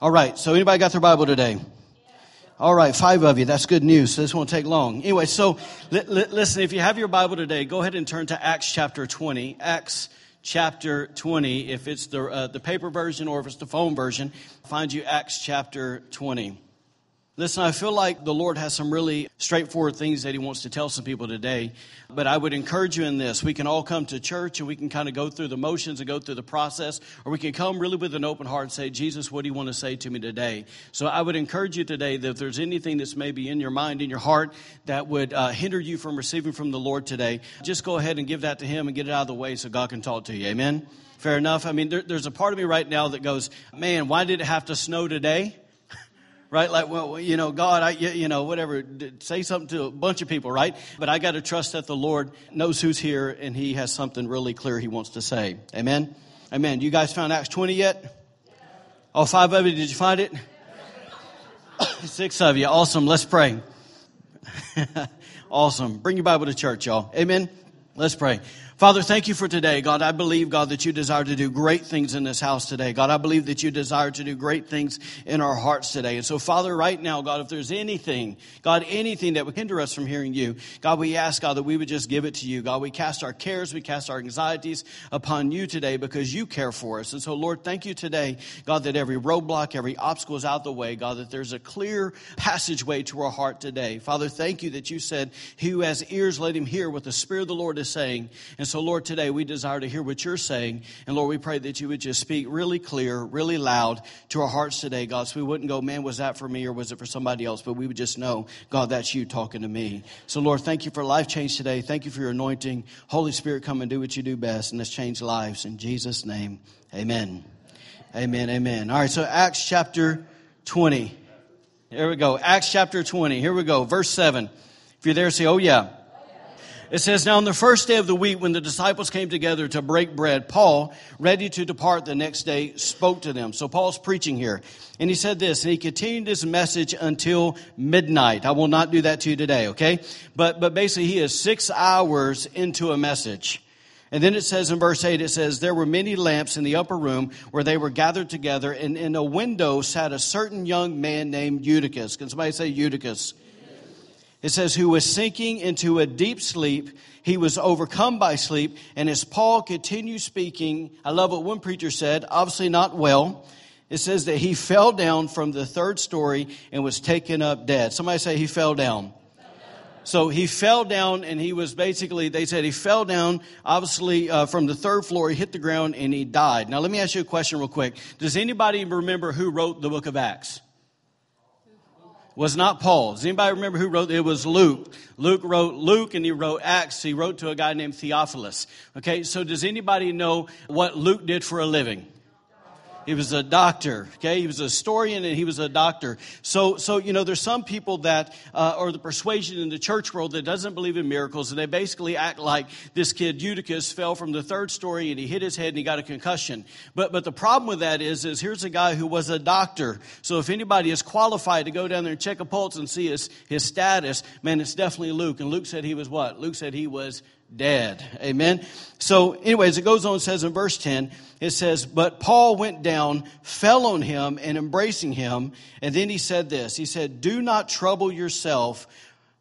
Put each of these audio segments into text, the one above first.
All right, so anybody got their Bible today? All right, five of you. That's good news. So this won't take long. Anyway, so li- li- listen, if you have your Bible today, go ahead and turn to Acts chapter 20. Acts chapter 20. If it's the, uh, the paper version or if it's the phone version, find you Acts chapter 20. Listen, I feel like the Lord has some really straightforward things that He wants to tell some people today. But I would encourage you in this. We can all come to church and we can kind of go through the motions and go through the process, or we can come really with an open heart and say, Jesus, what do you want to say to me today? So I would encourage you today that if there's anything that's maybe in your mind, in your heart, that would uh, hinder you from receiving from the Lord today, just go ahead and give that to Him and get it out of the way so God can talk to you. Amen? Fair enough. I mean, there, there's a part of me right now that goes, man, why did it have to snow today? Right? Like, well, you know, God, I, you know, whatever, say something to a bunch of people, right? But I got to trust that the Lord knows who's here and He has something really clear He wants to say. Amen? Amen. You guys found Acts 20 yet? All five of you, did you find it? Six of you. Awesome. Let's pray. awesome. Bring your Bible to church, y'all. Amen. Let's pray. Father, thank you for today. God, I believe, God, that you desire to do great things in this house today. God, I believe that you desire to do great things in our hearts today. And so, Father, right now, God, if there's anything, God, anything that would hinder us from hearing you, God, we ask, God, that we would just give it to you. God, we cast our cares, we cast our anxieties upon you today because you care for us. And so, Lord, thank you today, God, that every roadblock, every obstacle is out the way. God, that there's a clear passageway to our heart today. Father, thank you that you said, He who has ears, let him hear what the Spirit of the Lord is saying. And so, Lord, today we desire to hear what you're saying. And Lord, we pray that you would just speak really clear, really loud to our hearts today, God, so we wouldn't go, man, was that for me or was it for somebody else? But we would just know, God, that's you talking to me. So, Lord, thank you for life change today. Thank you for your anointing. Holy Spirit, come and do what you do best, and let's change lives. In Jesus' name, amen. Amen, amen. All right, so Acts chapter 20. Here we go. Acts chapter 20. Here we go. Verse 7. If you're there, say, oh, yeah. It says, Now on the first day of the week, when the disciples came together to break bread, Paul, ready to depart the next day, spoke to them. So Paul's preaching here. And he said this, and he continued his message until midnight. I will not do that to you today, okay? But, but basically, he is six hours into a message. And then it says in verse 8, it says, There were many lamps in the upper room where they were gathered together, and in a window sat a certain young man named Eutychus. Can somebody say Eutychus? It says, who was sinking into a deep sleep. He was overcome by sleep. And as Paul continued speaking, I love what one preacher said, obviously not well. It says that he fell down from the third story and was taken up dead. Somebody say he fell down. So he fell down and he was basically, they said he fell down, obviously, uh, from the third floor. He hit the ground and he died. Now, let me ask you a question real quick. Does anybody remember who wrote the book of Acts? Was not Paul. Does anybody remember who wrote it? Was Luke. Luke wrote Luke and he wrote Acts. He wrote to a guy named Theophilus. Okay, so does anybody know what Luke did for a living? He was a doctor, okay? He was a historian and he was a doctor. So, so you know, there's some people that, uh, or the persuasion in the church world that doesn't believe in miracles, and they basically act like this kid Eutychus fell from the third story and he hit his head and he got a concussion. But, but the problem with that is, is here's a guy who was a doctor. So if anybody is qualified to go down there and check a pulse and see his, his status, man, it's definitely Luke. And Luke said he was what? Luke said he was dead. Amen. So, anyways, it goes on, says in verse 10, it says, But Paul went down, fell on him, and embracing him. And then he said this He said, Do not trouble yourself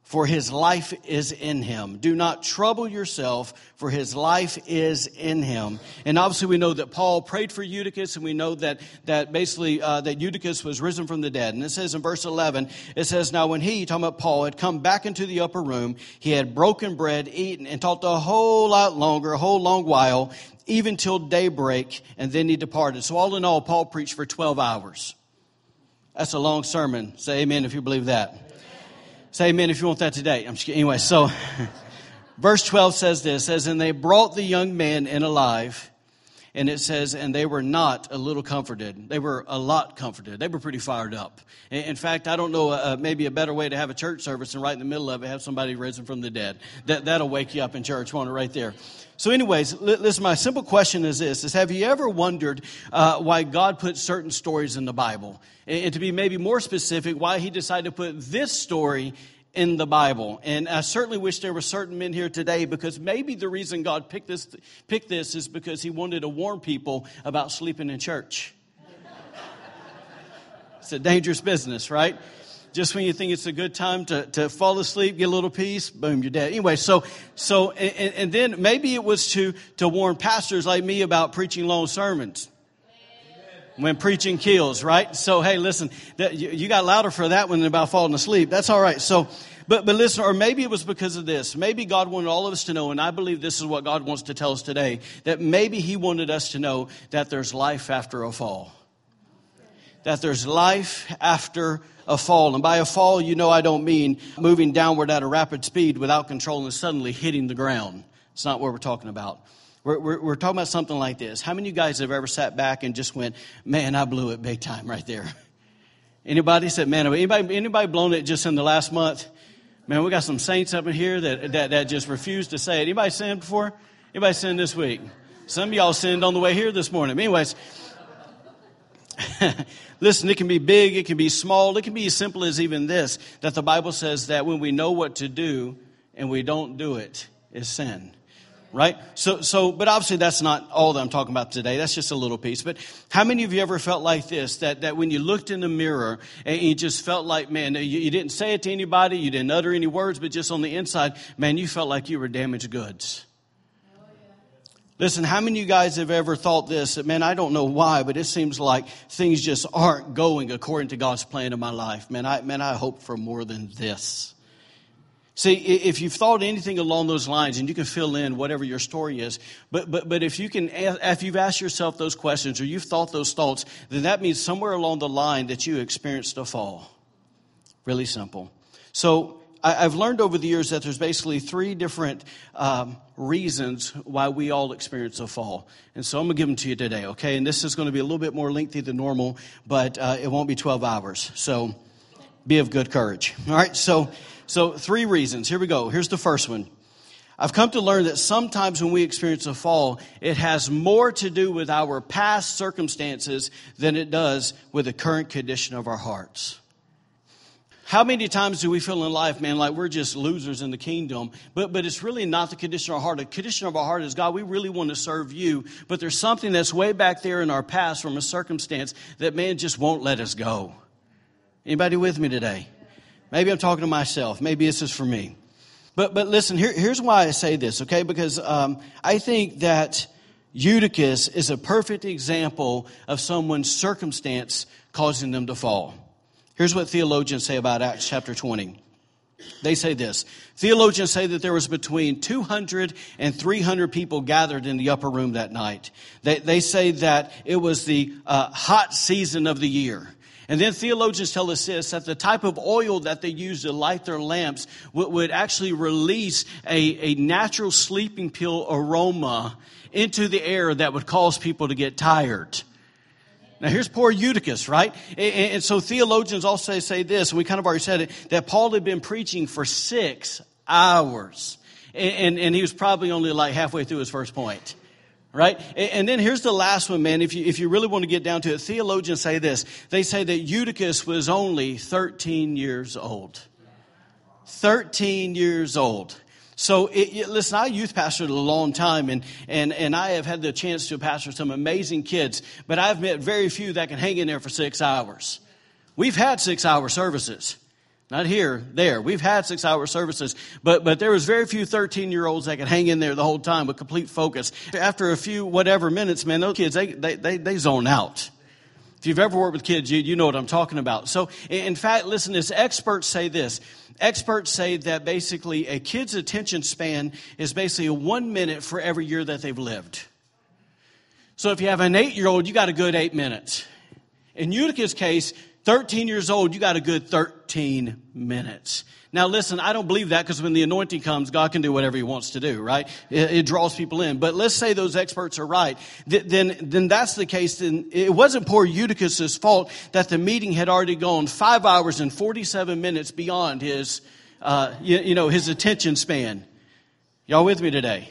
for his life is in him. Do not trouble yourself, for his life is in him. And obviously, we know that Paul prayed for Eutychus, and we know that that basically uh, that Eutychus was risen from the dead. And it says in verse eleven, it says, "Now when he, talking about Paul, had come back into the upper room, he had broken bread, eaten, and talked a whole lot longer, a whole long while, even till daybreak, and then he departed." So all in all, Paul preached for twelve hours. That's a long sermon. Say Amen if you believe that. Say amen if you want that today. I'm just kidding. Anyway, so verse 12 says this, says, and they brought the young man in alive. And it says, and they were not a little comforted. They were a lot comforted. They were pretty fired up. In fact, I don't know, uh, maybe a better way to have a church service and right in the middle of it have somebody risen from the dead. That, that'll wake you up in church. Want it right there. So, anyways, listen, my simple question is this, is have you ever wondered uh, why God put certain stories in the Bible? And to be maybe more specific, why he decided to put this story in the Bible. And I certainly wish there were certain men here today because maybe the reason God picked this, picked this is because he wanted to warn people about sleeping in church. It's a dangerous business, right? Just when you think it's a good time to, to fall asleep, get a little peace, boom, you're dead. Anyway, so, so, and, and then maybe it was to, to warn pastors like me about preaching long sermons when preaching kills, right? So, hey, listen, that, you, you, got louder for that one than about falling asleep. That's all right. So, but, but listen, or maybe it was because of this. Maybe God wanted all of us to know, and I believe this is what God wants to tell us today, that maybe He wanted us to know that there's life after a fall. That there's life after a fall. And by a fall, you know I don't mean moving downward at a rapid speed without control and suddenly hitting the ground. It's not what we're talking about. We're, we're, we're, talking about something like this. How many of you guys have ever sat back and just went, man, I blew it big time right there? Anybody said, man, anybody, anybody blown it just in the last month? Man, we got some saints up in here that, that, that just refuse to say it. Anybody sinned before? Anybody sinned this week? Some of y'all sinned on the way here this morning. Anyways, listen, it can be big, it can be small, it can be as simple as even this that the Bible says that when we know what to do and we don't do it, is sin right? So, so, but obviously that's not all that I'm talking about today. That's just a little piece. But how many of you ever felt like this? That, that when you looked in the mirror and you just felt like, man, you, you didn't say it to anybody, you didn't utter any words, but just on the inside, man, you felt like you were damaged goods. Listen, how many of you guys have ever thought this? That, man, I don't know why, but it seems like things just aren't going according to God's plan in my life. Man, I, man, I hope for more than this. See, if you've thought anything along those lines, and you can fill in whatever your story is, but, but, but if you can, if you've asked yourself those questions or you've thought those thoughts, then that means somewhere along the line that you experienced a fall. Really simple. So I've learned over the years that there's basically three different um, reasons why we all experience a fall. And so I'm going to give them to you today, okay? And this is going to be a little bit more lengthy than normal, but uh, it won't be 12 hours. So be of good courage. All right? So so, three reasons. Here we go. Here's the first one. I've come to learn that sometimes when we experience a fall, it has more to do with our past circumstances than it does with the current condition of our hearts. How many times do we feel in life, man, like we're just losers in the kingdom? But, but it's really not the condition of our heart. The condition of our heart is, God, we really want to serve you. But there's something that's way back there in our past from a circumstance that, man, just won't let us go. Anybody with me today? Maybe I'm talking to myself. Maybe this is for me. But, but listen, here, here's why I say this, okay? Because um, I think that Eutychus is a perfect example of someone's circumstance causing them to fall. Here's what theologians say about Acts chapter 20. They say this Theologians say that there was between 200 and 300 people gathered in the upper room that night. They, they say that it was the uh, hot season of the year. And then theologians tell us this that the type of oil that they used to light their lamps would, would actually release a, a natural sleeping pill aroma into the air that would cause people to get tired. Now here's poor Eutychus, right? And, and so theologians also say this, and we kind of already said it, that Paul had been preaching for six hours. And, and, and he was probably only like halfway through his first point right? And then here's the last one, man. If you, if you really want to get down to it, theologians say this. They say that Eutychus was only 13 years old. 13 years old. So, it, it, listen, I youth pastored a long time, and, and, and I have had the chance to pastor some amazing kids, but I've met very few that can hang in there for six hours. We've had six hour services. Not here, there. We've had six hour services, but, but there was very few 13 year olds that could hang in there the whole time with complete focus. After a few whatever minutes, man, those kids, they, they, they, they zone out. If you've ever worked with kids, you, you know what I'm talking about. So, in fact, listen, this experts say this. Experts say that basically a kid's attention span is basically one minute for every year that they've lived. So if you have an eight year old, you got a good eight minutes. In Eutychus' case, 13 years old, you got a good 13 minutes. Now, listen, I don't believe that because when the anointing comes, God can do whatever He wants to do, right? It, it draws people in. But let's say those experts are right. Th- then, then that's the case. Then it wasn't poor Eutychus' fault that the meeting had already gone five hours and 47 minutes beyond his, uh, you, you know, his attention span. Y'all with me today?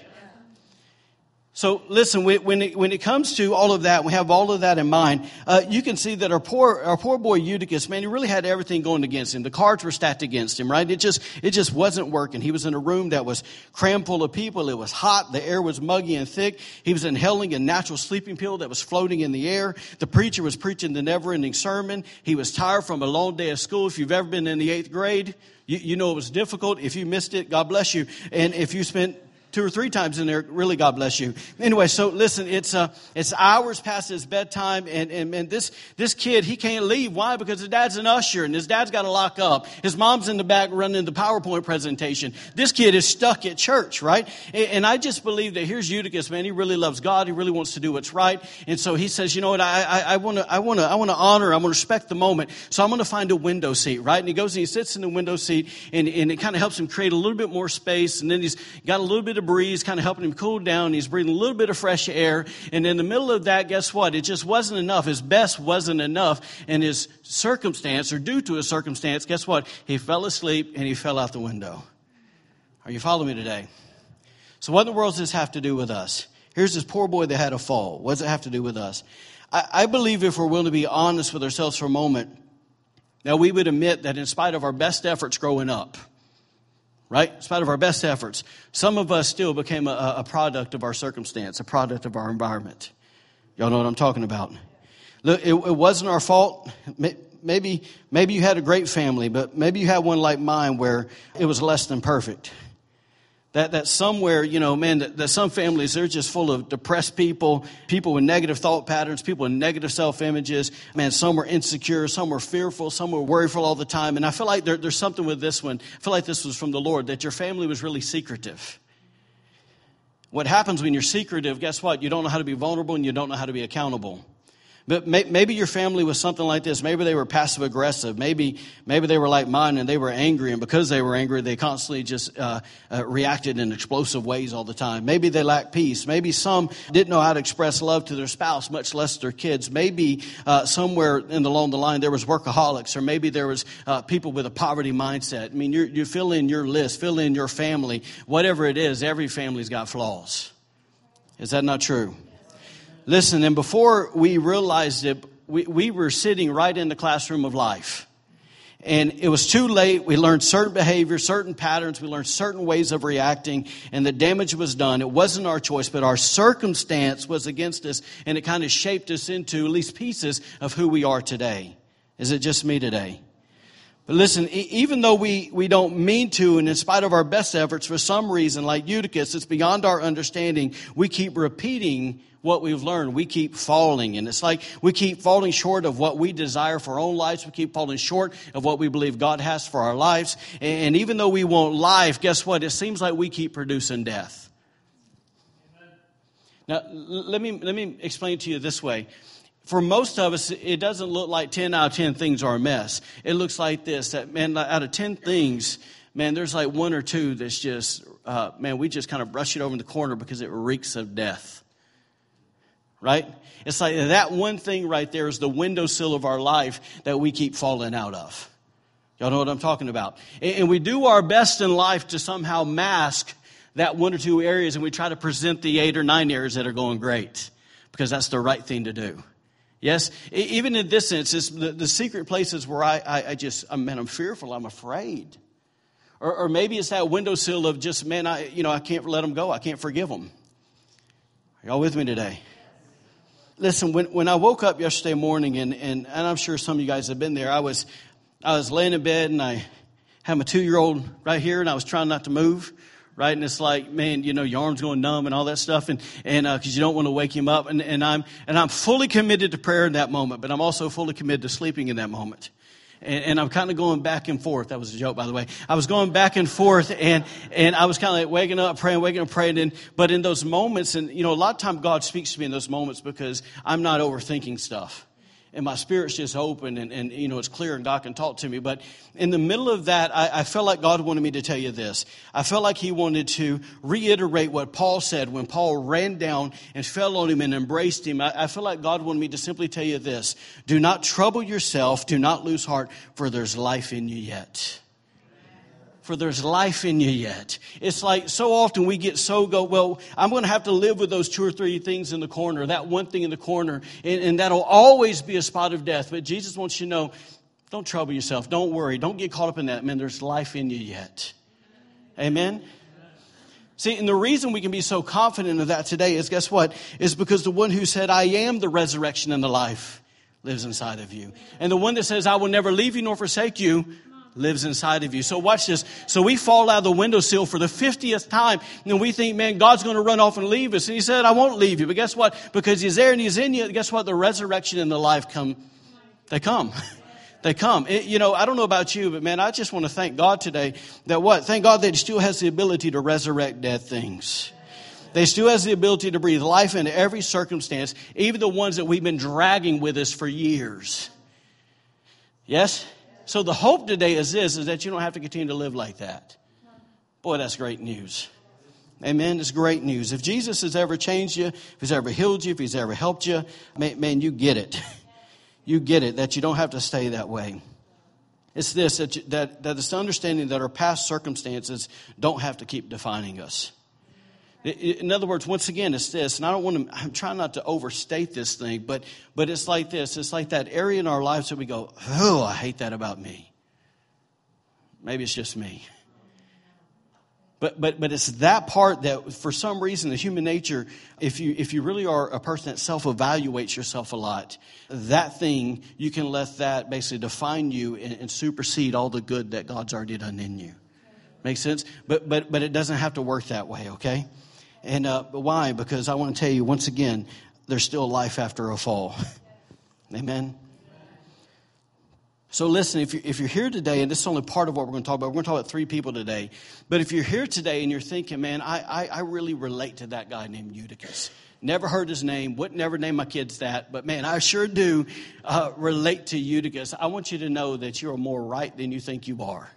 So listen, when it, when it comes to all of that, we have all of that in mind. Uh, you can see that our poor our poor boy Eutychus, man, he really had everything going against him. The cards were stacked against him, right? It just it just wasn't working. He was in a room that was crammed full of people. It was hot. The air was muggy and thick. He was inhaling a natural sleeping pill that was floating in the air. The preacher was preaching the never-ending sermon. He was tired from a long day of school. If you've ever been in the eighth grade, you, you know it was difficult. If you missed it, God bless you. And if you spent two or three times in there. Really, God bless you. Anyway, so listen, it's uh, it's hours past his bedtime, and, and and this this kid he can't leave. Why? Because his dad's an usher, and his dad's got to lock up. His mom's in the back running the PowerPoint presentation. This kid is stuck at church, right? And, and I just believe that here's Eutychus, man. He really loves God. He really wants to do what's right, and so he says, you know what? I want to I want to I want to honor. I want to respect the moment. So I'm going to find a window seat, right? And he goes and he sits in the window seat, and and it kind of helps him create a little bit more space, and then he's got a little bit of breeze kind of helping him cool down. He's breathing a little bit of fresh air. And in the middle of that, guess what? It just wasn't enough. His best wasn't enough. And his circumstance, or due to his circumstance, guess what? He fell asleep and he fell out the window. Are you following me today? So, what in the world does this have to do with us? Here's this poor boy that had a fall. What does it have to do with us? I, I believe if we're willing to be honest with ourselves for a moment, that we would admit that in spite of our best efforts growing up, right? In spite of our best efforts, some of us still became a, a product of our circumstance, a product of our environment. Y'all know what I'm talking about. Look, it, it wasn't our fault. Maybe, maybe you had a great family, but maybe you had one like mine where it was less than perfect. That, that somewhere, you know, man, that, that some families, they're just full of depressed people, people with negative thought patterns, people with negative self images. Man, some were insecure, some were fearful, some were worryful all the time. And I feel like there, there's something with this one. I feel like this was from the Lord, that your family was really secretive. What happens when you're secretive, guess what? You don't know how to be vulnerable and you don't know how to be accountable. But maybe your family was something like this. Maybe they were passive aggressive. Maybe maybe they were like mine and they were angry, and because they were angry, they constantly just uh, uh, reacted in explosive ways all the time. Maybe they lacked peace. Maybe some didn't know how to express love to their spouse, much less their kids. Maybe uh, somewhere in along the line there was workaholics, or maybe there was uh, people with a poverty mindset. I mean, you fill in your list, fill in your family, whatever it is. Every family's got flaws. Is that not true? Listen, and before we realized it, we, we were sitting right in the classroom of life. And it was too late. We learned certain behaviors, certain patterns. We learned certain ways of reacting, and the damage was done. It wasn't our choice, but our circumstance was against us, and it kind of shaped us into at least pieces of who we are today. Is it just me today? But listen, even though we, we don't mean to, and in spite of our best efforts, for some reason, like Eutychus, it's beyond our understanding, we keep repeating what we've learned. We keep falling. And it's like we keep falling short of what we desire for our own lives. We keep falling short of what we believe God has for our lives. And even though we want life, guess what? It seems like we keep producing death. Now, let me, let me explain to you this way. For most of us, it doesn't look like 10 out of 10 things are a mess. It looks like this that, man, out of 10 things, man, there's like one or two that's just, uh, man, we just kind of brush it over in the corner because it reeks of death right? It's like that one thing right there is the windowsill of our life that we keep falling out of. Y'all know what I'm talking about. And we do our best in life to somehow mask that one or two areas and we try to present the eight or nine areas that are going great because that's the right thing to do. Yes, even in this sense, the, the secret places where I, I, I just, I man, I'm fearful, I'm afraid. Or, or maybe it's that windowsill of just, man, I, you know, I can't let them go. I can't forgive them. Are y'all with me today? Listen, when, when I woke up yesterday morning, and, and, and I'm sure some of you guys have been there, I was, I was laying in bed and I had my two year old right here, and I was trying not to move. Right, and it's like, man, you know, your arms going numb and all that stuff, and and because uh, you don't want to wake him up, and, and I'm and I'm fully committed to prayer in that moment, but I'm also fully committed to sleeping in that moment and, and I'm kind of going back and forth. That was a joke, by the way. I was going back and forth, and and I was kind of like waking up, praying, waking up, praying. And but in those moments, and you know, a lot of time God speaks to me in those moments because I'm not overthinking stuff and my spirit's just open and, and you know it's clear and God can talk to me. But in the middle of that, I, I felt like God wanted me to tell you this. I felt like He wanted to reiterate what Paul said when Paul ran down and fell on him and embraced him. I, I feel like God wanted me to simply tell you this: Do not trouble yourself, do not lose heart, for there's life in you yet. For there's life in you yet. It's like so often we get so go, well, I'm going to have to live with those two or three things in the corner, that one thing in the corner, and, and that'll always be a spot of death. But Jesus wants you to know, don't trouble yourself. Don't worry. Don't get caught up in that. Man, there's life in you yet. Amen. See, and the reason we can be so confident of that today is guess what? Is because the one who said, I am the resurrection and the life lives inside of you. And the one that says, I will never leave you nor forsake you lives inside of you. So watch this. So we fall out of the windowsill for the 50th time and we think, man, God's going to run off and leave us. And he said, I won't leave you. But guess what? Because he's there and he's in you, guess what? The resurrection and the life come. They come. they come. It, you know, I don't know about you, but man, I just want to thank God today that what? Thank God that He still has the ability to resurrect dead things. They still has the ability to breathe life into every circumstance, even the ones that we've been dragging with us for years. Yes? So the hope today is this, is that you don't have to continue to live like that. Boy, that's great news. Amen. It's great news. If Jesus has ever changed you, if he's ever healed you, if he's ever helped you, man, you get it. You get it, that you don't have to stay that way. It's this, that, you, that, that it's understanding that our past circumstances don't have to keep defining us. In other words, once again, it's this, and I don't want to, I'm trying not to overstate this thing, but, but it's like this. It's like that area in our lives that we go, oh, I hate that about me. Maybe it's just me. But, but, but it's that part that, for some reason, the human nature, if you, if you really are a person that self evaluates yourself a lot, that thing, you can let that basically define you and, and supersede all the good that God's already done in you. Make sense? But, but, but it doesn't have to work that way, okay? And uh, why? Because I want to tell you once again, there's still life after a fall. Amen. So listen, if you're, if you're here today, and this is only part of what we're going to talk about, we're going to talk about three people today. But if you're here today and you're thinking, man, I, I, I really relate to that guy named Eutychus. Never heard his name, wouldn't never name my kids that, but man, I sure do uh, relate to Eutychus. I want you to know that you're more right than you think you are.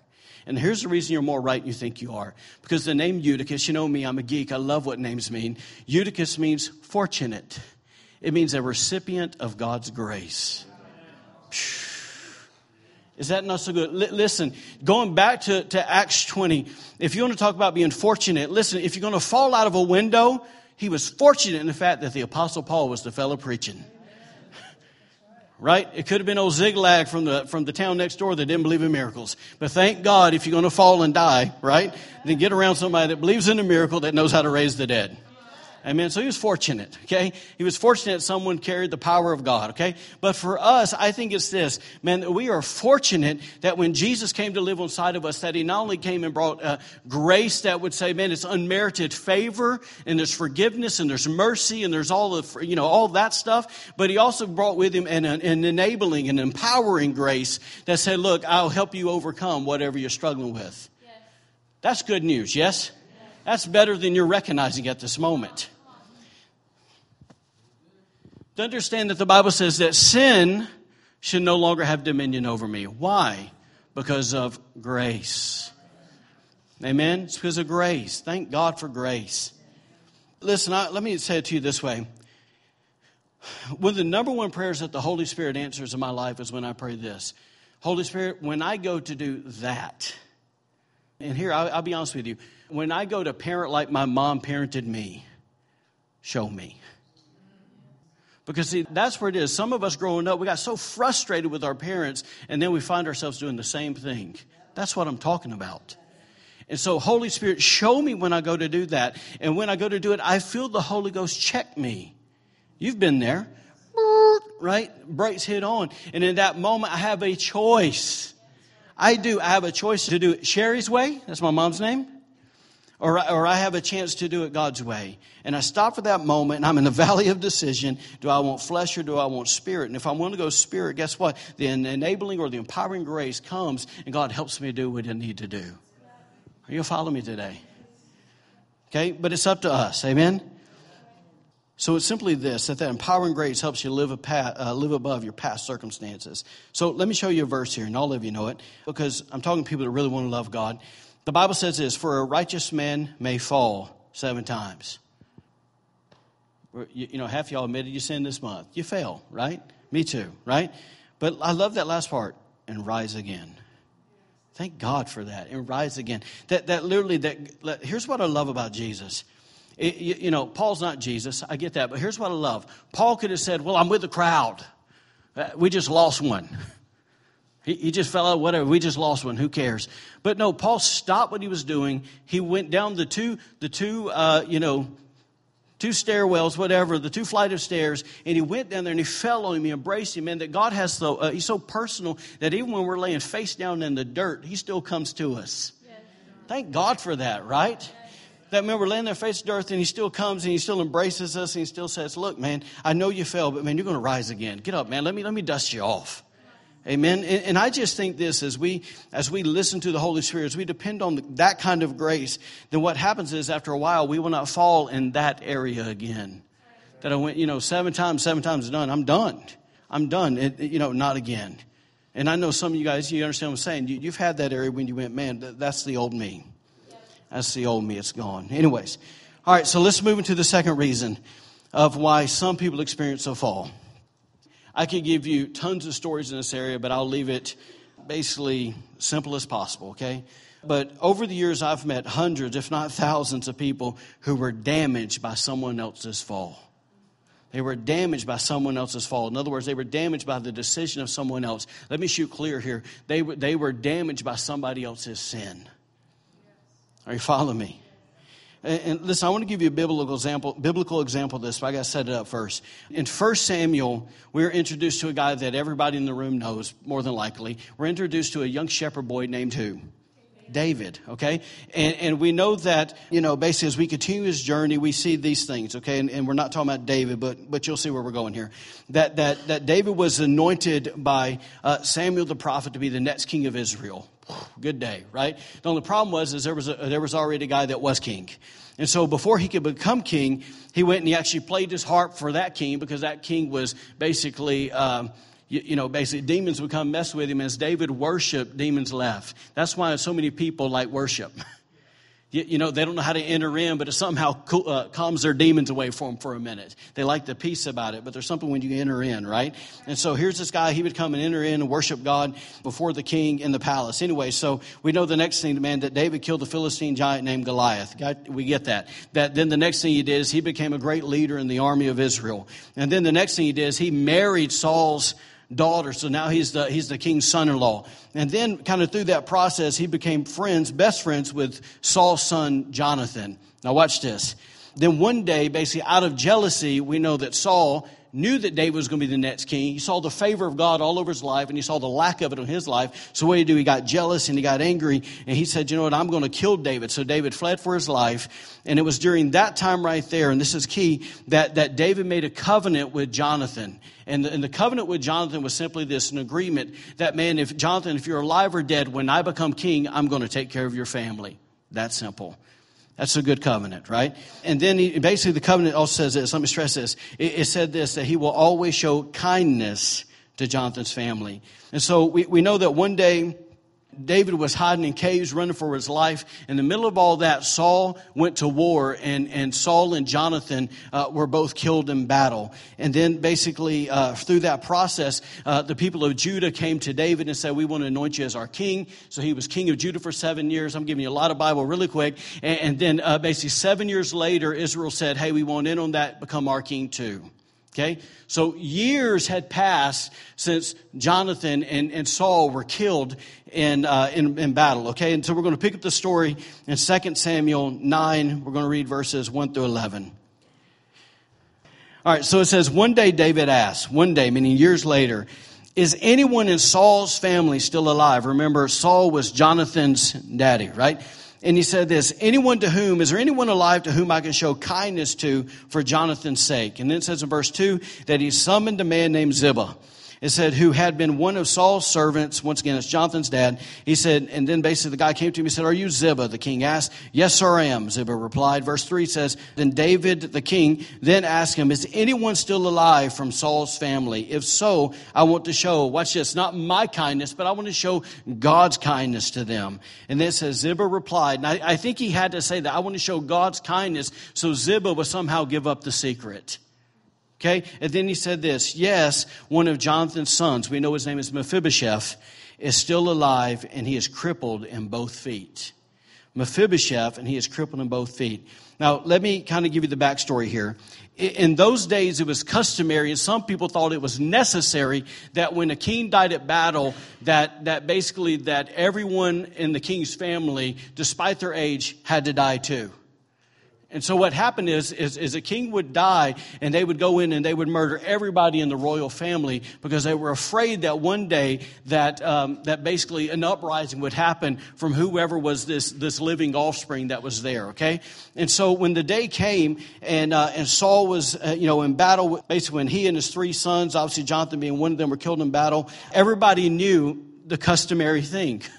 And here's the reason you're more right than you think you are. Because the name Eutychus, you know me, I'm a geek. I love what names mean. Eutychus means fortunate, it means a recipient of God's grace. Is that not so good? L- listen, going back to, to Acts 20, if you want to talk about being fortunate, listen, if you're going to fall out of a window, he was fortunate in the fact that the Apostle Paul was the fellow preaching right? It could have been old Ziglag from the, from the town next door that didn't believe in miracles. But thank God if you're going to fall and die, right? Then get around somebody that believes in a miracle that knows how to raise the dead. Amen. So he was fortunate, okay? He was fortunate someone carried the power of God, okay? But for us, I think it's this, man, we are fortunate that when Jesus came to live inside of us, that he not only came and brought uh, grace that would say, man, it's unmerited favor, and there's forgiveness, and there's mercy, and there's all the, you know, all that stuff, but he also brought with him an, an enabling and empowering grace that said, look, I'll help you overcome whatever you're struggling with. Yes. That's good news, yes? That's better than you're recognizing at this moment. To understand that the Bible says that sin should no longer have dominion over me. Why? Because of grace. Amen? It's because of grace. Thank God for grace. Listen, I, let me say it to you this way. One of the number one prayers that the Holy Spirit answers in my life is when I pray this Holy Spirit, when I go to do that, and here, I'll, I'll be honest with you. When I go to parent like my mom parented me, show me. Because see, that's where it is. Some of us growing up, we got so frustrated with our parents, and then we find ourselves doing the same thing. That's what I'm talking about. And so, Holy Spirit, show me when I go to do that. And when I go to do it, I feel the Holy Ghost check me. You've been there, right? Brakes hit on. And in that moment, I have a choice. I do. I have a choice to do it Sherry's way. That's my mom's name. Or, or I have a chance to do it God's way. And I stop for that moment and I'm in the valley of decision. Do I want flesh or do I want spirit? And if I'm want to go spirit, guess what? The enabling or the empowering grace comes and God helps me do what I need to do. Are you following me today? Okay, but it's up to us. Amen? So it's simply this that that empowering grace helps you live, a uh, live above your past circumstances. So let me show you a verse here, and all of you know it, because I'm talking to people that really want to love God. The Bible says this For a righteous man may fall seven times. You, know, half y'all admitted you sinned this month. You fail, right? Me too, right? But I love that last part and rise again. Thank God for that and rise again. That, that literally, that, here's what I love about Jesus. It, you, you, know, Paul's not Jesus. I get that. But here's what I love. Paul could have said, Well, I'm with the crowd. Uh, we just lost one. He, he just fell out, whatever. We just lost one. Who cares? But no, Paul stopped what he was doing. He went down the two, the two, uh, you know, two stairwells, whatever, the two flight of stairs, and he went down there and he fell on him, he embraced him, and that God has so, uh, he's so personal that even when we're laying face down in the dirt, he still comes to us. Thank God for that, right? That man, we're laying there face to earth and he still comes and he still embraces us and he still says, look, man, I know you fell, but man, you're going to rise again. Get up, man. Let me, let me dust you off. Amen. And, and, I just think this as we as we listen to the Holy Spirit, as we depend on the, that kind of grace, then what happens is after a while we will not fall in that area again. That I went, you know, seven times, seven times done. I'm done. I'm done. It, you know, not again. And I know some of you guys, you understand what I'm saying. You, have had that area when you went, man, that's the old me. That's the old me. It's gone. Anyways, all right. So let's move into the second reason of why some people experience a fall. I could give you tons of stories in this area, but I'll leave it basically simple as possible, okay? But over the years, I've met hundreds, if not thousands, of people who were damaged by someone else's fall. They were damaged by someone else's fall. In other words, they were damaged by the decision of someone else. Let me shoot clear here. They, they were damaged by somebody else's sin. Are you following me? And listen, I want to give you a biblical example, biblical example of this, but I got to set it up first. In 1 Samuel, we're introduced to a guy that everybody in the room knows, more than likely. We're introduced to a young shepherd boy named who? David, okay? And, and we know that, you know, basically as we continue his journey, we see these things, okay? And, and we're not talking about David, but, but you'll see where we're going here. That, that, that David was anointed by uh, Samuel the prophet to be the next king of Israel. Good day, right? The only problem was is there was, a, there was already a guy that was king. And so before he could become king, he went and he actually played his harp for that king because that king was basically... Um, you, you, know, basically demons would come mess with him. As David worshiped, demons left. That's why so many people like worship. You, you know, they don't know how to enter in, but it somehow uh, calms their demons away for them for a minute. They like the peace about it, but there's something when you enter in, right? And so here's this guy. He would come and enter in and worship God before the king in the palace. Anyway, so we know the next thing, man, that David killed the Philistine giant named Goliath. We get that. That then the next thing he did is he became a great leader in the army of Israel. And then the next thing he did is he married Saul's daughter. So now he's the, he's the king's son in law. And then, kind of through that process, he became friends, best friends with Saul's son, Jonathan. Now, watch this. Then one day, basically out of jealousy, we know that Saul knew that David was going to be the next king. He saw the favor of God all over his life and he saw the lack of it in his life. So what did he do? He got jealous and he got angry and he said, you know what? I'm going to kill David. So David fled for his life. And it was during that time right there, and this is key, that, that David made a covenant with Jonathan. And the, and the covenant with Jonathan was simply this, an agreement that, man, if Jonathan, if you're alive or dead, when I become king, I'm going to take care of your family. That simple. That's a good covenant, right? And then he, basically the covenant also says this. Let me stress this. It, it, said this, that he will always show kindness to Jonathan's family. And so we, we know that one day David was hiding in caves, running for his life. In the middle of all that, Saul went to war, and, and Saul and Jonathan uh, were both killed in battle. And then, basically, uh, through that process, uh, the people of Judah came to David and said, We want to anoint you as our king. So he was king of Judah for seven years. I'm giving you a lot of Bible really quick. And, and then, uh, basically, seven years later, Israel said, Hey, we want in on that, become our king too. Okay? So years had passed since Jonathan and, and Saul were killed in, uh, in, in, battle. Okay? And so we're going to pick up the story in 2 Samuel 9. We're going to read verses 1 through 11. All right, so it says, One day David asked, one day, meaning years later, is anyone in Saul's family still alive? Remember, Saul was Jonathan's daddy, right? And he said this, anyone to whom, is there anyone alive to whom I can show kindness to for Jonathan's sake? And then it says in verse 2 that he summoned a man named Ziba it said, who had been one of Saul's servants. Once again, it's Jonathan's dad. He said, and then basically the guy came to him. He said, Are you Ziba? The king asked. Yes, sir, I am. Ziba replied. Verse 3 says, Then David, the king, then asked him, Is anyone still alive from Saul's family? If so, I want to show, watch this, not my kindness, but I want to show God's kindness to them. And then says, Ziba replied. And I, I think he had to say that. I want to show God's kindness so Ziba would somehow give up the secret. Okay? And then he said this Yes, one of Jonathan's sons, we know his name is Mephibosheth, is still alive and he is crippled in both feet. Mephibosheth, and he is crippled in both feet. Now, let me kind of give you the backstory here. In those days, it was customary, and some people thought it was necessary that when a king died at battle, that, that basically that everyone in the king's family, despite their age, had to die too. And so what happened is, is, is a king would die and they would go in and they would murder everybody in the royal family because they were afraid that one day that, um, that basically an uprising would happen from whoever was this, this living offspring that was there, okay? And so when the day came and, uh, and Saul was, uh, you know, in battle, basically when he and his three sons, obviously Jonathan being one of them, were killed in battle, everybody knew the customary thing.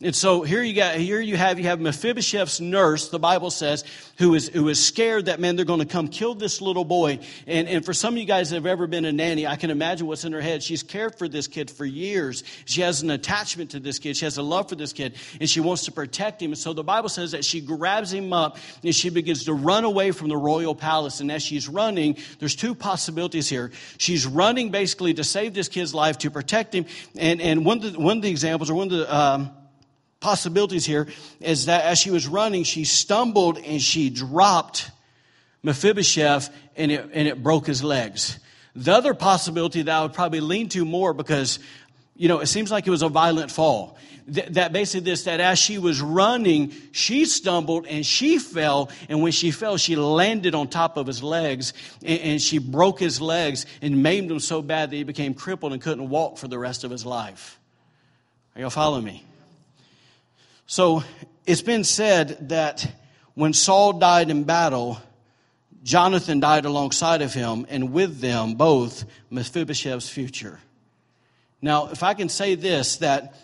And so here you got here you have you have Mephibosheth's nurse, the Bible says, who is who is scared that man they're going to come kill this little boy. And and for some of you guys that have ever been a nanny, I can imagine what's in her head. She's cared for this kid for years. She has an attachment to this kid. She has a love for this kid, and she wants to protect him. And so the Bible says that she grabs him up and she begins to run away from the royal palace. And as she's running, there's two possibilities here. She's running basically to save this kid's life, to protect him. And and one of the, one of the examples or one of the um, possibilities here is that as she was running, she stumbled and she dropped Mephibosheth and it, and it broke his legs. The other possibility that I would probably lean to more because, you know, it seems like it was a violent fall. Th- that basically this, that as she was running, she stumbled and she fell. And when she fell, she landed on top of his legs and, and she broke his legs and maimed him so bad that he became crippled and couldn't walk for the rest of his life. Are y'all following me? So it's been said that when Saul died in battle, Jonathan died alongside of him, and with them both Mephibosheth's future. Now, if I can say this, that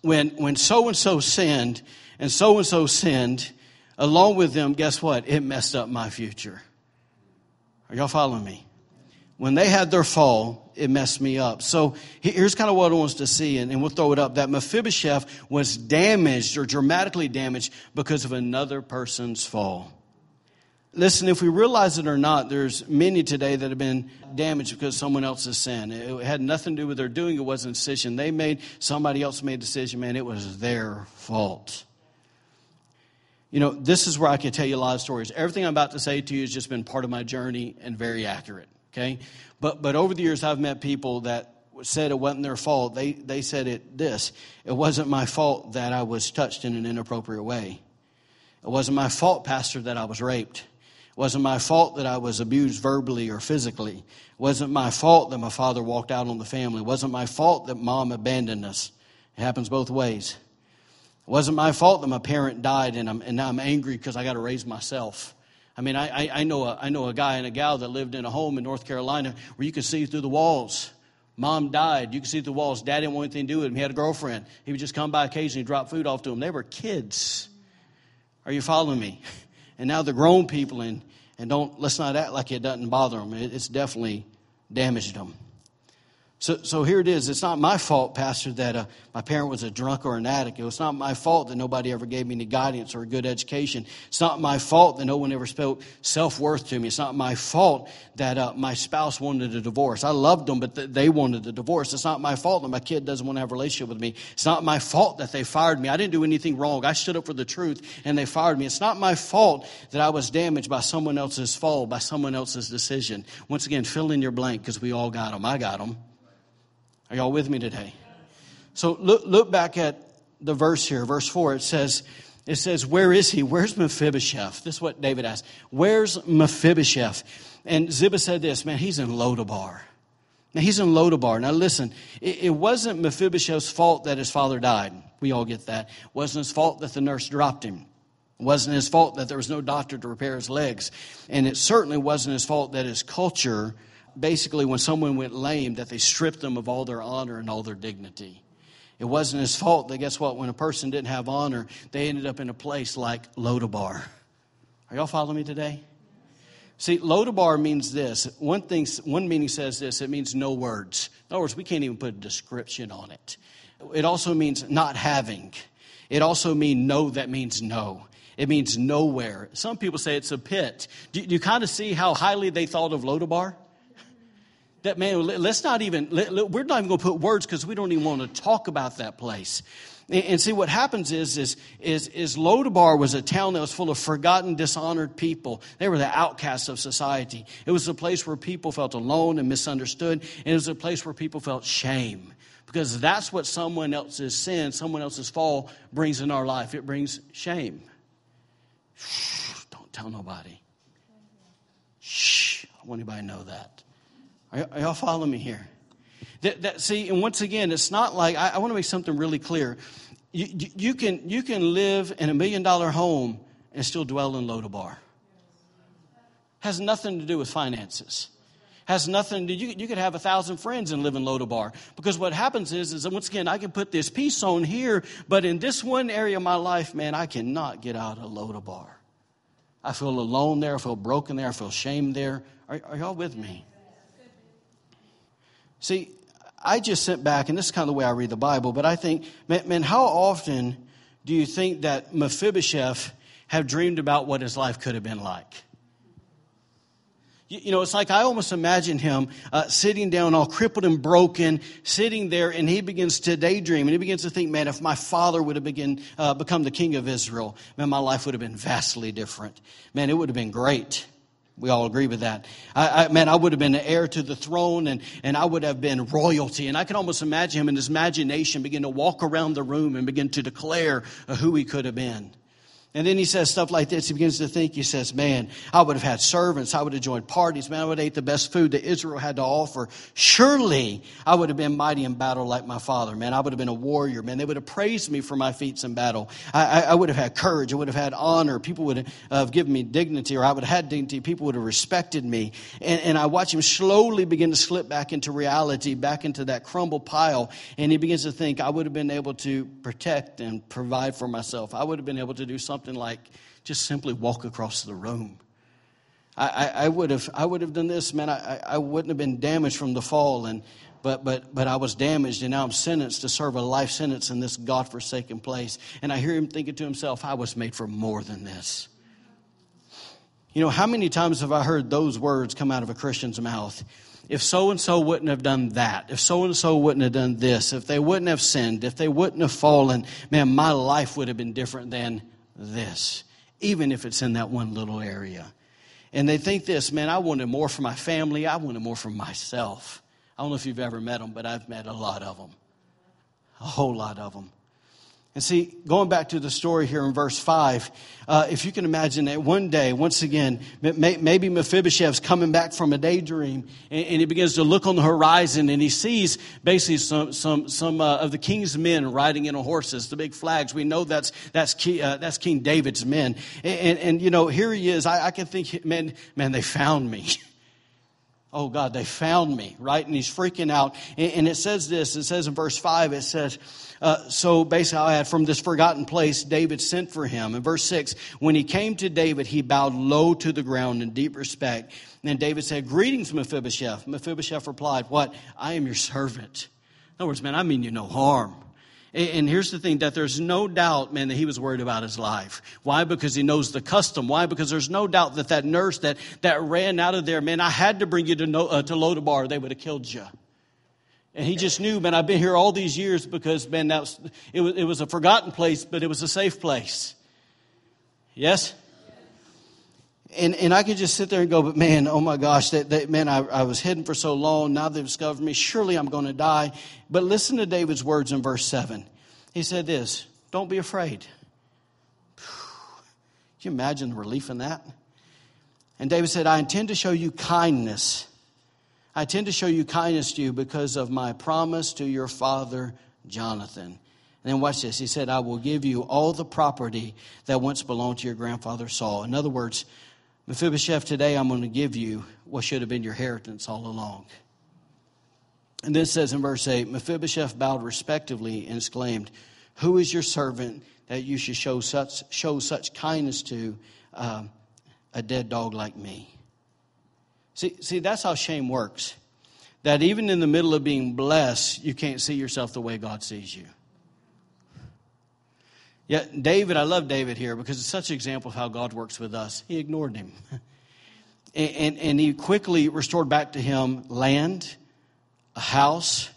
when when so and so sinned, and so and so sinned, along with them, guess what? It messed up my future. Are y'all following me? When they had their fall, it messed me up. So here's kind of what I want to see, and, we'll throw it up that Mephibosheth was damaged or dramatically damaged because of another person's fall. Listen, if we realize it or not, there's many today that have been damaged because someone else's sin. It had nothing to do with their doing, it wasn't a decision they made. Somebody else made a decision, man, it was their fault. You know, this is where I can tell you a lot of stories. Everything I'm about to say to you has just been part of my journey and very accurate. Okay? But, but over the years, I've met people that said it wasn't their fault. They, they said it this it wasn't my fault that I was touched in an inappropriate way. It wasn't my fault, Pastor, that I was raped. It wasn't my fault that I was abused verbally or physically. It wasn't my fault that my father walked out on the family. It wasn't my fault that mom abandoned us. It happens both ways. It wasn't my fault that my parent died and, I'm, and now I'm angry because I got to raise myself. I mean, I, I, know a, I know a guy and a gal that lived in a home in North Carolina where you could see through the walls. Mom died. You could see through the walls. Dad didn't want anything to do with him. He had a girlfriend. He would just come by occasionally, drop food off to him. They were kids. Are you following me? And now they're grown people, and, and don't let's not act like it doesn't bother them. It, it's definitely damaged them. So, so here it is. It's not my fault, Pastor, that uh, my parent was a drunk or an addict. It was not my fault that nobody ever gave me any guidance or a good education. It's not my fault that no one ever spoke self worth to me. It's not my fault that uh, my spouse wanted a divorce. I loved them, but th- they wanted a divorce. It's not my fault that my kid doesn't want to have a relationship with me. It's not my fault that they fired me. I didn't do anything wrong. I stood up for the truth and they fired me. It's not my fault that I was damaged by someone else's fall, by someone else's decision. Once again, fill in your blank because we all got them. I got them. Are y'all with me today? So look, look back at the verse here, verse 4. It says, it says, Where is he? Where's Mephibosheth? This is what David asked. Where's Mephibosheth? And Ziba said this, man, he's in Lodabar. Now, he's in Lodabar. Now, listen, it, it, wasn't Mephibosheth's fault that his father died. We all get that. It wasn't his fault that the nurse dropped him. It wasn't his fault that there was no doctor to repair his legs. And it certainly wasn't his fault that his culture basically when someone went lame that they stripped them of all their honor and all their dignity. It wasn't his fault that guess what? When a person didn't have honor, they ended up in a place like Lodabar. Are y'all following me today? See, Lodabar means this. One thing, one meaning says this. It means no words. In other words, we can't even put a description on it. It also means not having. It also means no that means no. It means nowhere. Some people say it's a pit. Do, do you kind of see how highly they thought of Lodabar? That man, let's not even, we're not even going to put words because we don't even want to talk about that place. And see what happens is, is, is, is Lodabar was a town that was full of forgotten, dishonored people. They were the outcasts of society. It was a place where people felt alone and misunderstood. And it was a place where people felt shame. Because that's what someone else's sin, someone else's fall brings in our life. It brings shame. Don't tell nobody. Shh. I want anybody to know that. Are, y'all following me here? That, that, see, and once again, it's not like I, I want to make something really clear. You, you, you, can, you can live in a million dollar home and still dwell in Lodabar. Has nothing to do with finances. Has nothing to you. You could have a thousand friends and live in Lodabar because what happens is, is once again I can put this peace on here, but in this one area of my life, man, I cannot get out of Lodabar. I feel alone there. I feel broken there. I feel shame there. Are, are y'all with me? See, I just sent back, and this is kind of the way I read the Bible, but I think, man, man how often do you think that Mephibosheth have dreamed about what his life could have been like? You, know, it's like I almost imagine him uh, sitting down all crippled and broken, sitting there, and he begins to daydream, and he begins to think, man, if my father would have begin, uh, become the king of Israel, man, my life would have been vastly different. Man, it would have been great. We all agree with that. I, I, man, I would have been heir to the throne and, and I would have been royalty. And I can almost imagine him in his imagination begin to walk around the room and begin to declare uh, who he could have been. And then he says stuff like this. He begins to think, he says, Man, I would have had servants. I would have joined parties. Man, I would have ate the best food that Israel had to offer. Surely I would have been mighty in battle like my father. Man, I would have been a warrior. Man, they would have praised me for my feats in battle. I, I, I would have had courage. I would have had honor. People would have given me dignity, or I would have had dignity. People would have respected me. And, and I watch him slowly begin to slip back into reality, back into that crumble pile. And he begins to think, I would have been able to protect and provide for myself. I would have been able to do something something like just simply walk across the room. I, I, I would have I would have done this, man. I, I wouldn't have been damaged from the fall, and but but but I was damaged, and now I'm sentenced to serve a life sentence in this godforsaken place. And I hear him thinking to himself, I was made for more than this. You know, how many times have I heard those words come out of a Christian's mouth? If so and so wouldn't have done that, if so and so wouldn't have done this, if they wouldn't have sinned, if they wouldn't have fallen, man, my life would have been different than this, even if it's in that one little area. And they think this, man, I wanted more for my family. I wanted more for myself. I don't know if you've ever met them, but I've met a lot of them. A whole lot of them. And see, going back to the story here in verse 5, uh, if you can imagine that one day, once again, maybe Mephibosheth's coming back from a daydream and, and, he begins to look on the horizon and he sees basically some, some, some uh, of the king's men riding in on horses, the big flags. We know that's, that's, key, uh, that's King David's men. And, and, and, you know, here he is. I, I can think, man, man, they found me. Oh God, they found me, right? And he's freaking out. And it says this, it says in verse 5, it says, uh, so basically, I had from this forgotten place, David sent for him. In verse 6, when he came to David, he bowed low to the ground in deep respect. And David said, Greetings, Mephibosheth. Mephibosheth replied, What? I am your servant. In other words, man, I mean you no harm. And here's the thing that there's no doubt, man, that he was worried about his life. Why? Because he knows the custom. Why? Because there's no doubt that that nurse that, that ran out of there, man, I had to bring you to, no, uh, to Lodabar. They would have killed you. And he just knew, man, I've been here all these years because, man, that was, it, was, it was a forgotten place, but it was a safe place. Yes? And, and I could just sit there and go, but man, oh my gosh, that, that man, I, I was hidden for so long. Now they've discovered me. Surely I'm going to die. But listen to David's words in verse 7. He said this Don't be afraid. Can you imagine the relief in that? And David said, I intend to show you kindness I intend to show you kindness to you because of my promise to your father, Jonathan. And then watch this. He said, I will give you all the property that once belonged to your grandfather Saul. In other words, Mephibosheth, today I'm going to give you what should have been your inheritance all along. And this says in verse 8 Mephibosheth bowed respectively and exclaimed, Who is your servant that you should show such, show such kindness to uh, a dead dog like me? See, see, that's how shame works. That even in the middle of being blessed, you can't see yourself the way God sees you. Yet, David, I love David here because it's such an example of how God works with us. He ignored him. And, and, and he quickly restored back to him land, a house,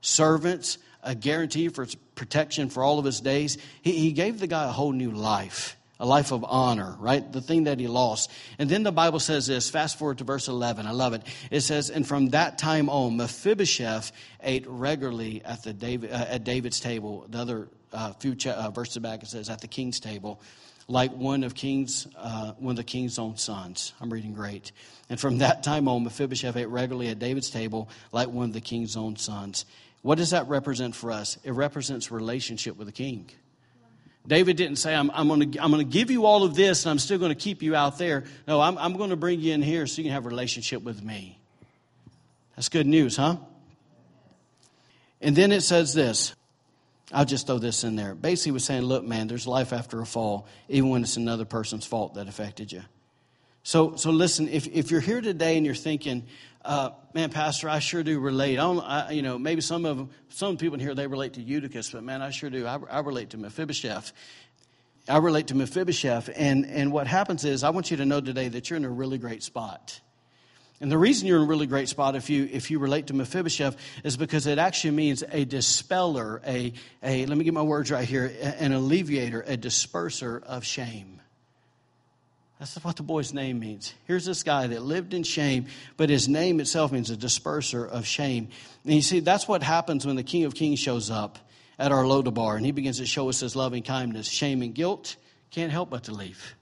servants, a guarantee for protection for all of his days. He, he gave the guy a whole new life, a life of honor, right? The thing that he lost. And then the Bible says this, fast forward to verse 11. I love it. It says, And from that time on, Mephibosheth ate regularly at, the David, uh, at David's table. The other uh, few ch- uh, verses back, it says, at the king's table like one of king's uh, one of the king's own sons. I'm reading great. And from that time on, Mephibosheth ate regularly at David's table like one of the king's own sons. What does that represent for us? It represents relationship with the king. David didn't say, I'm, I'm going to give you all of this and I'm still going to keep you out there. No, I'm, I'm going to bring you in here so you can have a relationship with me. That's good news, huh? And then it says this I'll just throw this in there. Basically, was saying, look, man, there's life after a fall, even when it's another person's fault that affected you. So, so listen, if, if you're here today and you're thinking, uh, man, Pastor, I sure do relate. I I, you know, maybe some of some people in here they relate to Eutychus, but man, I sure do. I, I relate to Mephibosheth. I relate to Mephibosheth, and and what happens is, I want you to know today that you're in a really great spot. And the reason you're in a really great spot if you, if you relate to Mephibosheth is because it actually means a dispeller, a, a, let me get my words right here, an alleviator, a disperser of shame. That's what the boy's name means. Here's this guy that lived in shame, but his name itself means a disperser of shame. And you see, that's what happens when the King of Kings shows up at our Lodabar and he begins to show us his loving kindness. Shame and guilt can't help but to leave.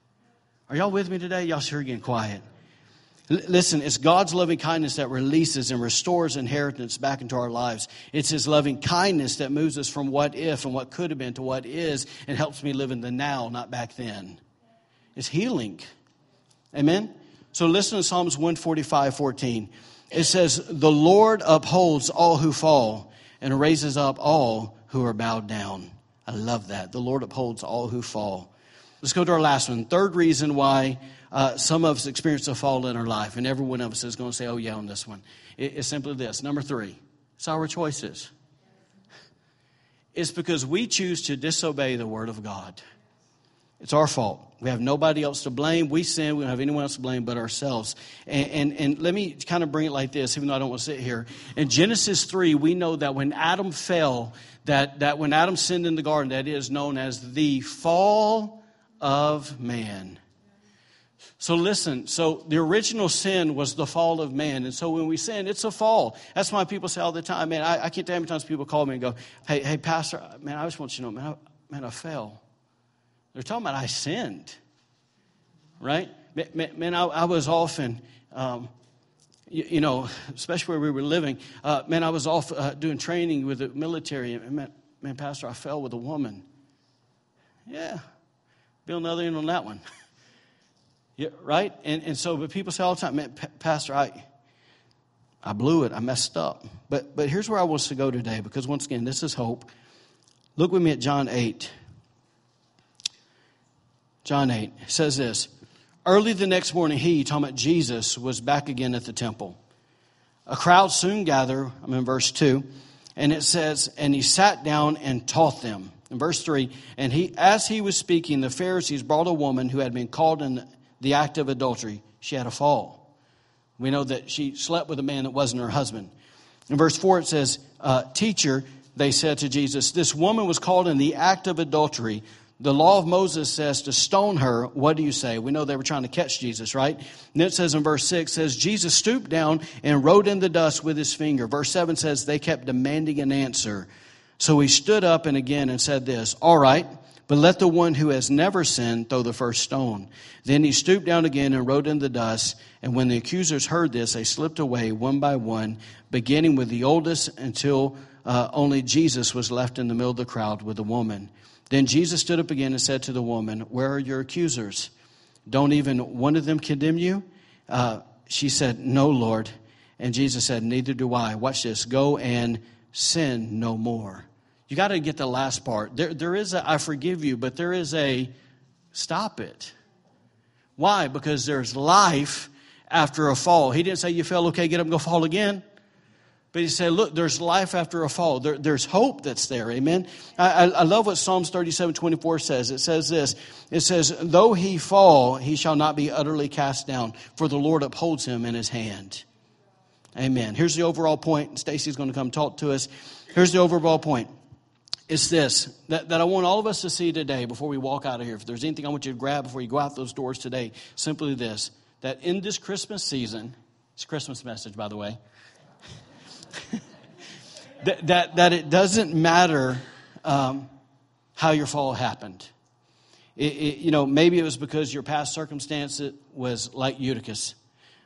Are y'all with me today? Y'all sure getting quiet. Listen, it's God's loving kindness that releases and restores inheritance back into our lives. It's His loving kindness that moves us from what if and what could have been to what is and helps me live in the now, not back then. It's healing. Amen? So listen to Psalms 145 14. It says, The Lord upholds all who fall and raises up all who are bowed down. I love that. The Lord upholds all who fall. Let's go to our last one. Third reason why uh, some of us experience a fall in our life, and every one of us is going to say, oh, yeah, on this one. It, it's simply this. Number three, it's our choices. It's because we choose to disobey the Word of God. It's our fault. We have nobody else to blame. We sin. We don't have anyone else to blame but ourselves. And, and, and, let me kind of bring it like this, even though I don't want to sit here. In Genesis 3, we know that when Adam fell, that, that when Adam sinned in the garden, that is known as the fall of man. So listen, so the original sin was the fall of man. And so when we sin, it's a fall. That's why people say all the time, man, I, I can't tell how many times people call me and go, hey, hey, Pastor, man, I just want you to know, man, I, man, I fell. They're talking about I sinned, right? Man, man I, I, was often, um, you, you, know, especially where we were living, uh, man, I was off uh, doing training with the military. And man, man, Pastor, I fell with a woman. Yeah, Bill another in on that one. Yeah, right? And, and so, but people say all the time, man, Pastor, I, I blew it. I messed up. But, but here's where I want us to go today because, once again, this is hope. Look with me at John 8. John 8 says this Early the next morning, he, talking about Jesus, was back again at the temple. A crowd soon gathered, I'm in verse 2, and it says, And he sat down and taught them. In verse 3, and he, as he was speaking, the Pharisees brought a woman who had been called in the act of adultery, she had a fall. We know that she slept with a man that wasn't her husband. In verse 4, it says, uh, Teacher, they said to Jesus, this woman was called in the act of adultery. The law of Moses says to stone her. What do you say? We know they were trying to catch Jesus, right? And it says in verse 6 says Jesus stooped down and wrote in the dust with his finger. Verse 7 says they kept demanding an answer. So he stood up and again and said this, All right, but let the one who has never sinned throw the first stone. Then he stooped down again and wrote in the dust. And when the accusers heard this, they slipped away one by one, beginning with the oldest until uh, only Jesus was left in the middle of the crowd with the woman. Then Jesus stood up again and said to the woman, Where are your accusers? Don't even one of them condemn you? Uh, she said, No, Lord. And Jesus said, Neither do I. Watch this. Go and sin no more. You got to get the last part. There, there is a I forgive you, but there is a stop it. Why? Because there's life after a fall. He didn't say you fell, okay, get up and go fall again. But he said, look, there's life after a fall. There, there's hope that's there. Amen. I, I love what Psalms 37, 24 says. It says this. It says, though he fall, he shall not be utterly cast down, for the Lord upholds him in his hand. Amen. Here's the overall point. Stacy's going to come talk to us. Here's the overall point. It's this that, that I want all of us to see today before we walk out of here. If there's anything I want you to grab before you go out those doors today, simply this that in this Christmas season, it's Christmas message, by the way, that, that, that, it doesn't matter um, how your fall happened. It, it, you know, maybe it was because your past circumstance was like Eutychus.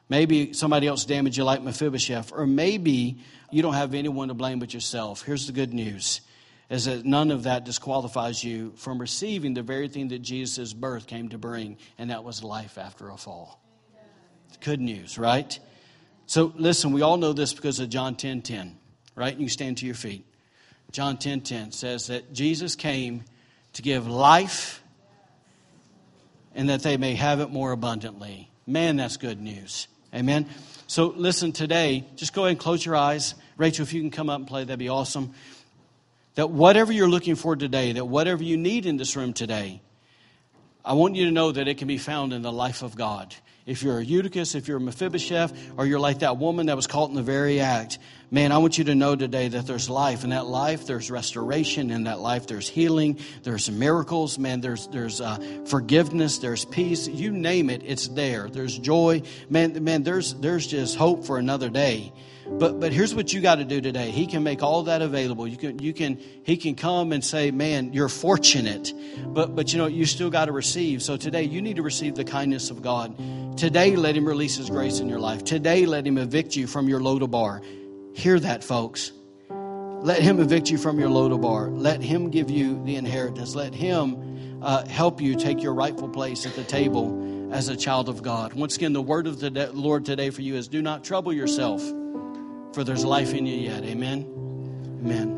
Maybe somebody else damaged you like Mephibosheth. Or maybe you don't have anyone to blame but yourself. Here's the good news is that none of that disqualifies you from receiving the very thing that Jesus' birth came to bring, and that was life after a fall. Good news, right? So listen, we all know this because of John 10 10, right? And you stand to your feet. John 10 10 says that Jesus came to give life and that they may have it more abundantly. Man, that's good news. Amen. So listen, today, just go ahead and close your eyes. Rachel, if you can come up and play, that'd be awesome. That whatever you're looking for today, that whatever you need in this room today, I want you to know that it can be found in the life of God if you're a Eutychus, if you're a Mephibosheth, or you're like that woman that was caught in the very act, man, I want you to know today that there's life. In that life, there's restoration. In that life, there's healing. There's miracles. Man, there's, there's uh, forgiveness. There's peace. You name it, it's there. There's joy. Man, man there's, there's just hope for another day. But but here's what you got to do today. He can make all that available. You can you can he can come and say, "Man, you're fortunate." But but you know, you still got to receive. So today you need to receive the kindness of God. Today let him release his grace in your life. Today let him evict you from your Lo-debar. Hear that, folks. Let him evict you from your Lo-debar. Let him give you the inheritance. Let him uh, help you take your rightful place at the table as a child of God. Once again, the word of the Lord today for you is do not trouble yourself for there's life in you yet. Amen. Amen.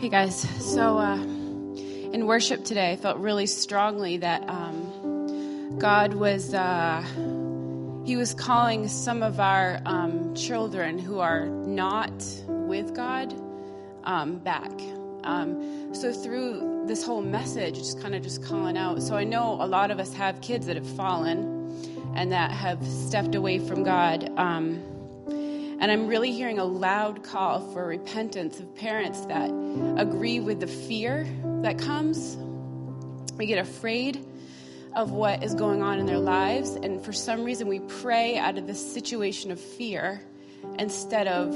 Hey guys, so uh, in worship today, I felt really strongly that um, God was uh, He was calling some of our um, children who are not with God um, back. Um, so through this whole message, just kind of just calling out. So I know a lot of us have kids that have fallen and that have stepped away from God. Um, and I'm really hearing a loud call for repentance of parents that agree with the fear that comes. We get afraid of what is going on in their lives, and for some reason, we pray out of this situation of fear instead of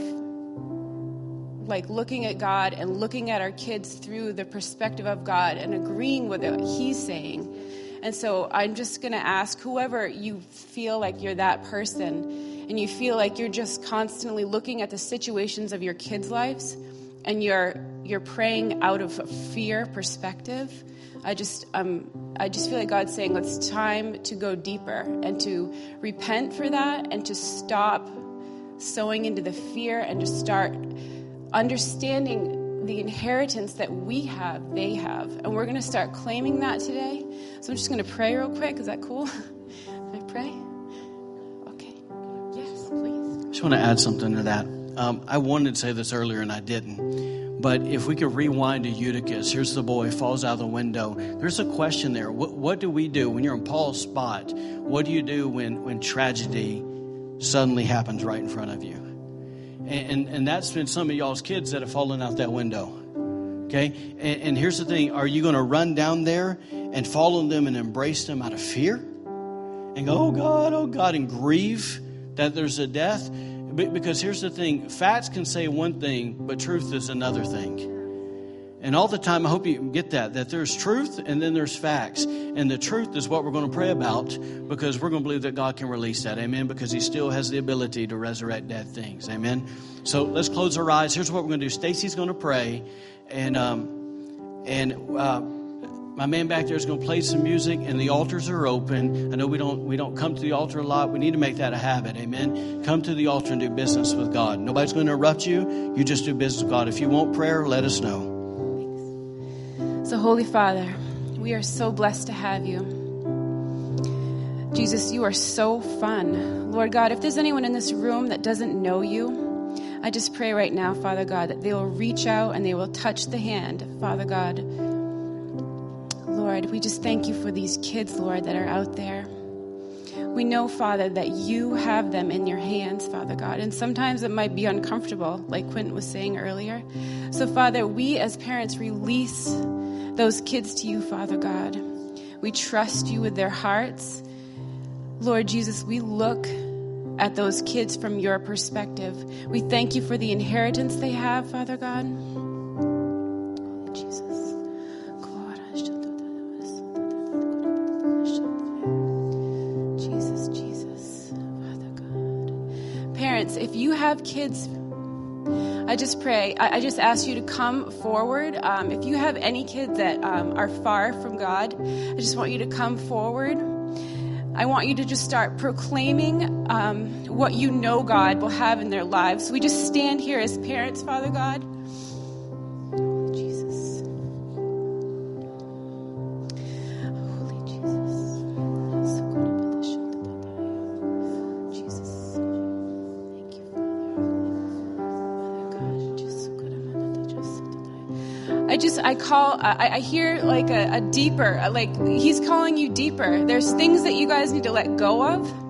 like looking at God and looking at our kids through the perspective of God and agreeing with what He's saying and so I'm just going to ask whoever you feel like you're that person and you feel like you're just constantly looking at the situations of your kids' lives and you're you're praying out of fear perspective. I just um, I just feel like God's saying it's time to go deeper and to repent for that and to stop sowing into the fear and to start understanding the inheritance that we have, they have. And we're going to start claiming that today. So I'm just going to pray real quick. Is that cool? I pray? Okay. Yes, please. I just want to add something to that. Um, I wanted to say this earlier and I didn't. But if we could rewind to Eutychus, here's the boy, falls out of the window. There's a question there. What, what do we do when you're in Paul's spot? What do you do when, when tragedy suddenly happens right in front of you? And, and, that's been some of y'all's kids that have fallen out that window. Okay? And, and here's the thing are you going to run down there and follow them and embrace them out of fear? And go, oh God, oh God, and grieve that there's a death? Because here's the thing facts can say one thing, but truth is another thing. And all the time, I hope you get that, that there's truth and then there's facts. And the truth is what we're going to pray about because we're going to believe that God can release that. Amen. Because He still has the ability to resurrect dead things. Amen. So let's close our eyes. Here's what we're going to do Stacy's going to pray. And, um, and, uh, my man back there is going to play some music and the altars are open i know we don't we don't come to the altar a lot we need to make that a habit amen come to the altar and do business with god nobody's going to interrupt you you just do business with god if you want prayer let us know so, Holy Father, we are so blessed to have you. Jesus, you are so fun. Lord God, if there's anyone in this room that doesn't know you, I just pray right now, Father God, that they will reach out and they will touch the hand, Father God. Lord, we just thank you for these kids, Lord, that are out there. We know, Father, that you have them in your hands, Father God. And sometimes it might be uncomfortable, like Quinton was saying earlier. So, Father, we as parents release those kids to you, Father God. We trust you with their hearts. Lord Jesus, we look at those kids from your perspective. We thank you for the inheritance they have, Father God. Jesus. Jesus, Jesus, Father God. Parents, if you have kids, I just pray, I, I just ask you to come forward. Um, if you have any kids that um, are far from God, I just want you to come forward. I want you to just start proclaiming um, what you know God will have in their lives. We just stand here as parents, Father God. Just I call I, I hear like a, a deeper like he's calling you deeper. There's things that you guys need to let go of.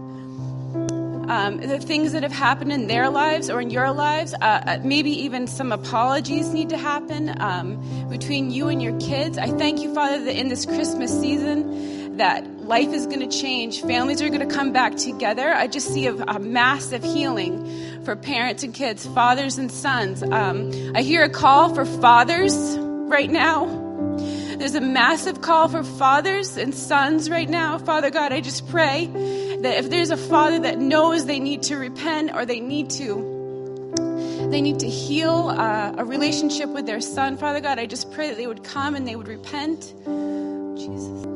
Um, the things that have happened in their lives or in your lives, uh, uh, maybe even some apologies need to happen um, between you and your kids. I thank you, Father, that in this Christmas season, that life is going to change. Families are going to come back together. I just see a, a massive healing for parents and kids, fathers and sons. Um, I hear a call for fathers right now. There's a massive call for fathers and sons right now. Father God, I just pray that if there's a father that knows they need to repent or they need to they need to heal uh, a relationship with their son, Father God, I just pray that they would come and they would repent. Jesus.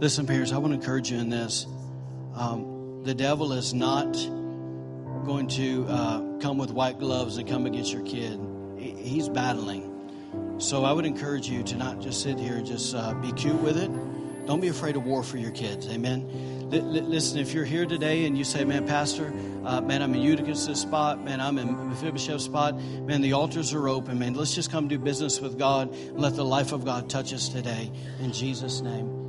Listen, parents, I want to encourage you in this. Um, the devil is not going to uh, come with white gloves and come against your kid. He- He's battling. So I would encourage you to not just sit here and just uh, be cute with it. Don't be afraid of war for your kids. Amen. Li- li- listen, if you're here today and you say, "Man, Pastor, uh, man, I'm in Eutychus' spot. Man, I'm in Mephibosheth's spot. Man, the altars are open. Man, let's just come do business with God let the life of God touch us today. In Jesus' name."